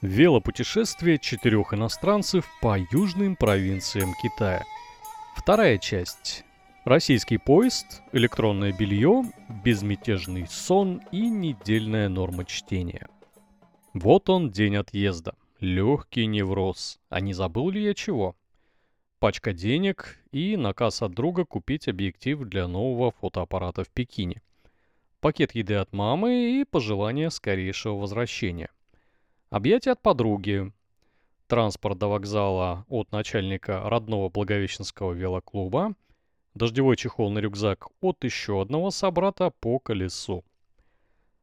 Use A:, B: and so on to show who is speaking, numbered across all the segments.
A: Велопутешествие четырех иностранцев по южным провинциям Китая. Вторая часть. Российский поезд, электронное белье, безмятежный сон и недельная норма чтения. Вот он, день отъезда. Легкий невроз. А не забыл ли я чего? Пачка денег и наказ от друга купить объектив для нового фотоаппарата в Пекине. Пакет еды от мамы и пожелание скорейшего возвращения. Объятия от подруги. Транспорт до вокзала от начальника родного Благовещенского велоклуба. Дождевой чехол на рюкзак от еще одного собрата по колесу.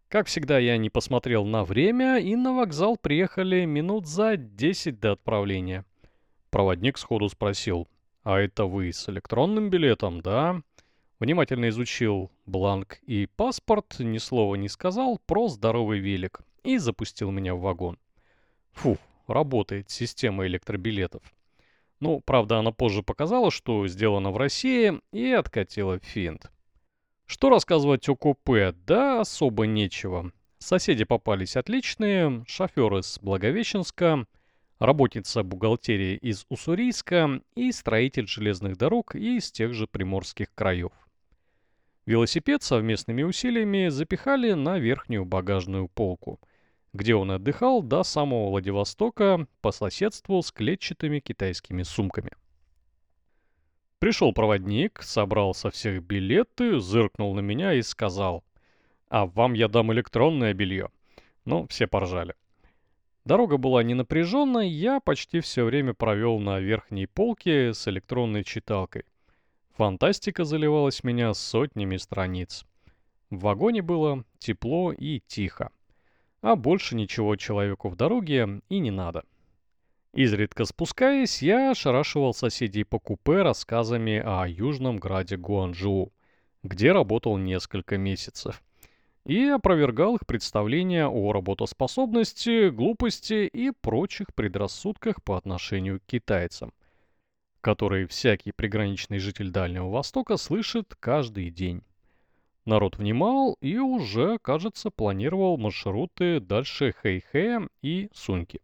A: Как всегда, я не посмотрел на время, и на вокзал приехали минут за 10 до отправления. Проводник сходу спросил, «А это вы с электронным билетом, да?» Внимательно изучил бланк и паспорт, ни слова не сказал про здоровый велик и запустил меня в вагон. Фу, работает система электробилетов. Ну, правда, она позже показала, что сделано в России, и откатила финт. Что рассказывать о купе? Да особо нечего. Соседи попались отличные, шофер из Благовещенска, работница бухгалтерии из Уссурийска и строитель железных дорог из тех же приморских краев. Велосипед совместными усилиями запихали на верхнюю багажную полку – где он отдыхал до самого Владивостока по соседству с клетчатыми китайскими сумками. Пришел проводник, собрал со всех билеты, зыркнул на меня и сказал, «А вам я дам электронное белье». Ну, все поржали. Дорога была не напряженной, я почти все время провел на верхней полке с электронной читалкой. Фантастика заливалась меня сотнями страниц. В вагоне было тепло и тихо а больше ничего человеку в дороге и не надо. Изредка спускаясь, я шарашивал соседей по купе рассказами о южном граде Гуанчжоу, где работал несколько месяцев, и опровергал их представления о работоспособности, глупости и прочих предрассудках по отношению к китайцам, которые всякий приграничный житель Дальнего Востока слышит каждый день. Народ внимал и уже, кажется, планировал маршруты дальше Хэйхэя и Суньки.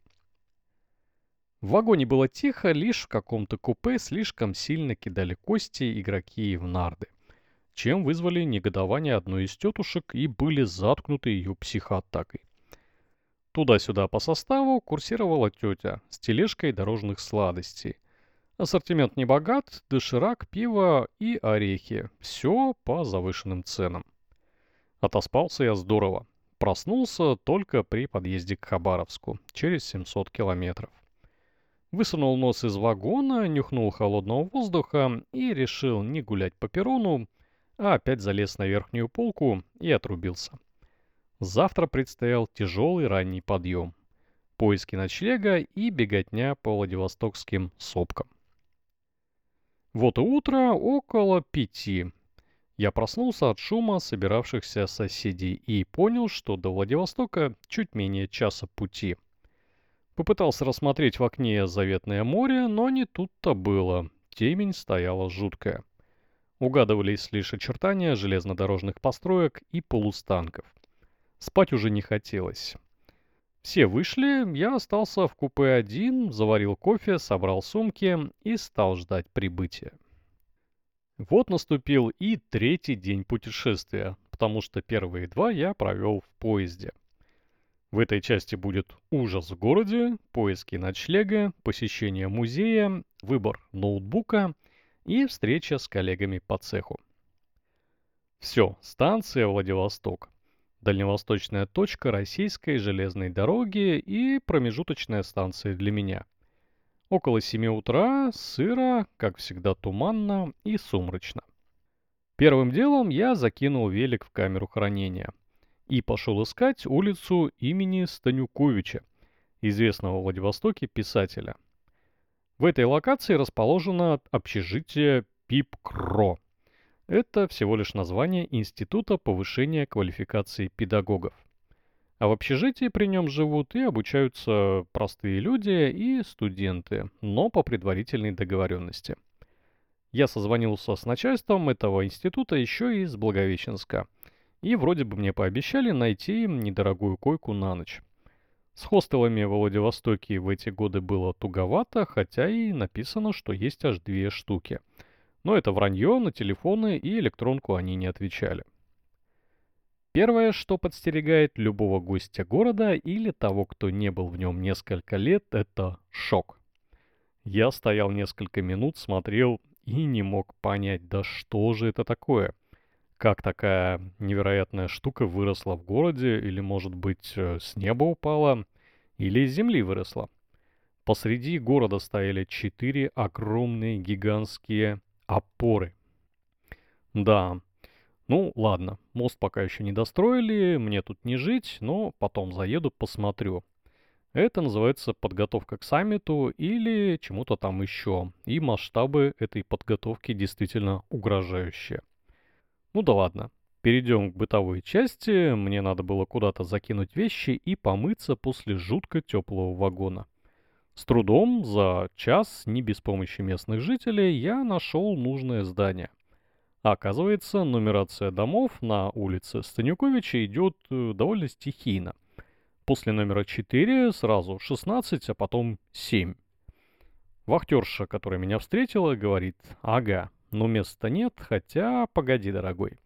A: В вагоне было тихо, лишь в каком-то купе слишком сильно кидали кости игроки в нарды, чем вызвали негодование одной из тетушек и были заткнуты ее психоатакой. Туда-сюда по составу курсировала тетя с тележкой дорожных сладостей – Ассортимент не богат, доширак, пиво и орехи. Все по завышенным ценам. Отоспался я здорово. Проснулся только при подъезде к Хабаровску, через 700 километров. Высунул нос из вагона, нюхнул холодного воздуха и решил не гулять по перрону, а опять залез на верхнюю полку и отрубился. Завтра предстоял тяжелый ранний подъем. Поиски ночлега и беготня по Владивостокским сопкам. Вот и утро около пяти. Я проснулся от шума собиравшихся соседей и понял, что до Владивостока чуть менее часа пути. Попытался рассмотреть в окне заветное море, но не тут-то было. Темень стояла жуткая. Угадывались лишь очертания железнодорожных построек и полустанков. Спать уже не хотелось. Все вышли, я остался в купе один, заварил кофе, собрал сумки и стал ждать прибытия. Вот наступил и третий день путешествия, потому что первые два я провел в поезде. В этой части будет ужас в городе, поиски ночлега, посещение музея, выбор ноутбука и встреча с коллегами по цеху. Все, станция Владивосток дальневосточная точка российской железной дороги и промежуточная станция для меня. Около 7 утра, сыро, как всегда туманно и сумрачно. Первым делом я закинул велик в камеру хранения и пошел искать улицу имени Станюковича, известного в Владивостоке писателя. В этой локации расположено общежитие Пип-Кро – это всего лишь название Института повышения квалификации педагогов. А в общежитии при нем живут и обучаются простые люди и студенты, но по предварительной договоренности. Я созвонился с начальством этого института еще из Благовещенска. И вроде бы мне пообещали найти им недорогую койку на ночь. С хостелами в Владивостоке в эти годы было туговато, хотя и написано, что есть аж две штуки. Но это вранье, на телефоны и электронку они не отвечали. Первое, что подстерегает любого гостя города или того, кто не был в нем несколько лет, это шок. Я стоял несколько минут, смотрел и не мог понять, да что же это такое? Как такая невероятная штука выросла в городе, или, может быть, э, с неба упала, или из земли выросла? Посреди города стояли четыре огромные гигантские опоры. Да, ну ладно, мост пока еще не достроили, мне тут не жить, но потом заеду, посмотрю. Это называется подготовка к саммиту или чему-то там еще. И масштабы этой подготовки действительно угрожающие. Ну да ладно. Перейдем к бытовой части. Мне надо было куда-то закинуть вещи и помыться после жутко теплого вагона. С трудом, за час, не без помощи местных жителей, я нашел нужное здание. оказывается, нумерация домов на улице Станюковича идет э, довольно стихийно. После номера 4 сразу 16, а потом 7. Вахтерша, которая меня встретила, говорит, ага, но места нет, хотя, погоди, дорогой.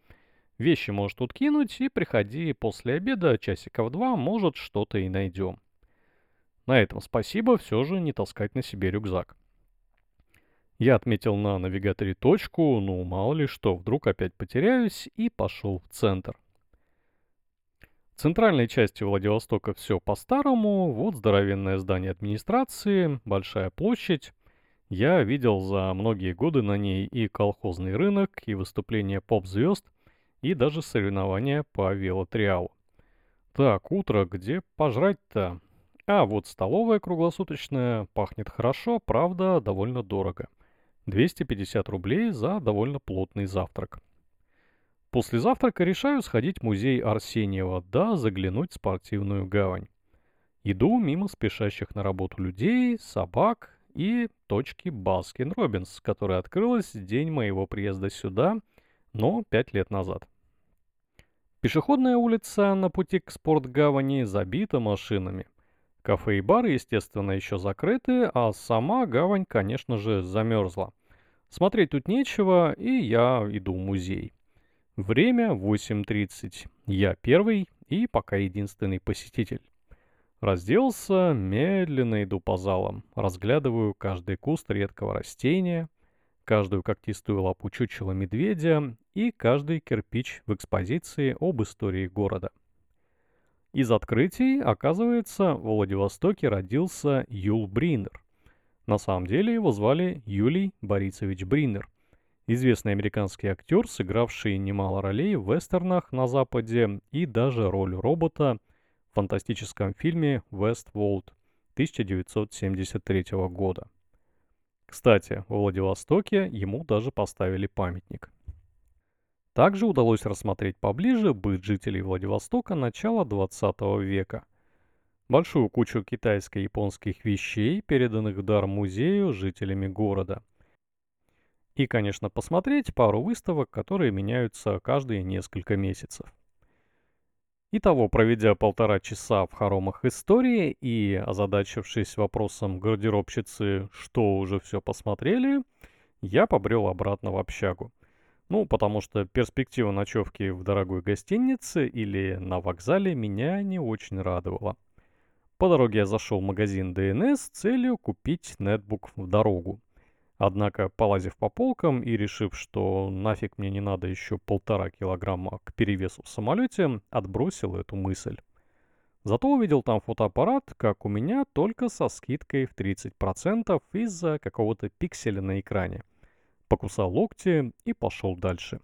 A: Вещи можешь тут кинуть и приходи после обеда, часиков два, может, что-то и найдем. На этом спасибо, все же не таскать на себе рюкзак. Я отметил на навигаторе точку, ну мало ли что, вдруг опять потеряюсь, и пошел в центр. В центральной части Владивостока все по-старому, вот здоровенное здание администрации, большая площадь. Я видел за многие годы на ней и колхозный рынок, и выступления поп-звезд, и даже соревнования по велотриалу. Так, утро, где пожрать-то? А вот столовая круглосуточная пахнет хорошо, правда, довольно дорого. 250 рублей за довольно плотный завтрак. После завтрака решаю сходить в музей Арсеньева, да заглянуть в спортивную гавань. Иду мимо спешащих на работу людей, собак и точки Baskin Robbins, которая открылась день моего приезда сюда, но пять лет назад. Пешеходная улица на пути к спортгавани забита машинами. Кафе и бары, естественно, еще закрыты, а сама гавань, конечно же, замерзла. Смотреть тут нечего, и я иду в музей. Время 8.30. Я первый и пока единственный посетитель. Разделся, медленно иду по залам, разглядываю каждый куст редкого растения, каждую когтистую лапу чучела медведя и каждый кирпич в экспозиции об истории города. Из открытий, оказывается, в Владивостоке родился Юл Бринер. На самом деле его звали Юлий Борисович Бринер известный американский актер, сыгравший немало ролей в вестернах на Западе и даже роль робота в фантастическом фильме «Westworld» 1973 года. Кстати, во Владивостоке ему даже поставили памятник. Также удалось рассмотреть поближе быт жителей Владивостока начала 20 века. Большую кучу китайско-японских вещей, переданных в дар музею жителями города – и, конечно, посмотреть пару выставок, которые меняются каждые несколько месяцев. Итого, проведя полтора часа в хоромах истории и озадачившись вопросом гардеробщицы, что уже все посмотрели, я побрел обратно в общагу. Ну, потому что перспектива ночевки в дорогой гостинице или на вокзале меня не очень радовала. По дороге я зашел в магазин DNS с целью купить нетбук в дорогу. Однако, полазив по полкам и решив, что нафиг мне не надо еще полтора килограмма к перевесу в самолете, отбросил эту мысль. Зато увидел там фотоаппарат, как у меня, только со скидкой в 30% из-за какого-то пикселя на экране. Покусал локти и пошел дальше.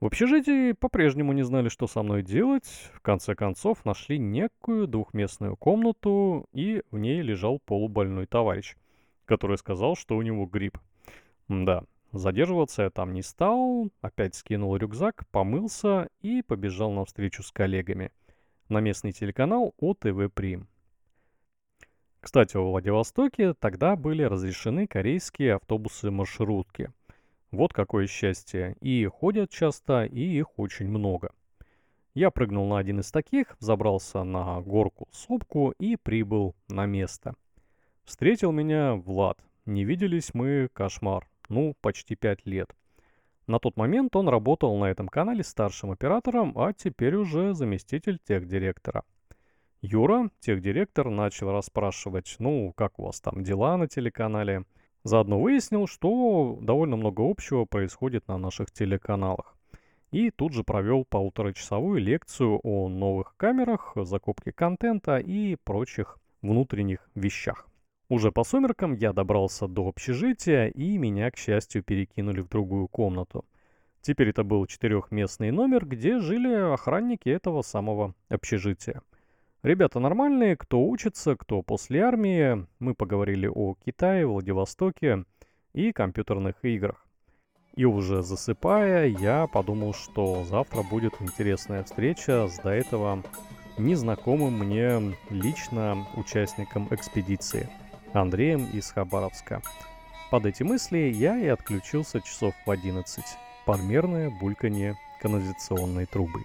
A: В общежитии по-прежнему не знали, что со мной делать. В конце концов нашли некую двухместную комнату, и в ней лежал полубольной товарищ – который сказал, что у него грипп. Да, задерживаться я там не стал, опять скинул рюкзак, помылся и побежал на встречу с коллегами на местный телеканал ОТВ Прим. Кстати, во Владивостоке тогда были разрешены корейские автобусы-маршрутки. Вот какое счастье. И ходят часто, и их очень много. Я прыгнул на один из таких, забрался на горку сопку и прибыл на место. Встретил меня Влад. Не виделись мы, кошмар, ну, почти пять лет. На тот момент он работал на этом канале старшим оператором, а теперь уже заместитель техдиректора. Юра, техдиректор, начал расспрашивать, ну, как у вас там дела на телеканале. Заодно выяснил, что довольно много общего происходит на наших телеканалах. И тут же провел полуторачасовую лекцию о новых камерах, закупке контента и прочих внутренних вещах. Уже по сумеркам я добрался до общежития, и меня, к счастью, перекинули в другую комнату. Теперь это был четырехместный номер, где жили охранники этого самого общежития. Ребята нормальные, кто учится, кто после армии. Мы поговорили о Китае, Владивостоке и компьютерных играх. И уже засыпая, я подумал, что завтра будет интересная встреча с до этого незнакомым мне лично участником экспедиции, Андреем из Хабаровска. Под эти мысли я и отключился часов в 11. Подмерное бульканье канализационной трубы.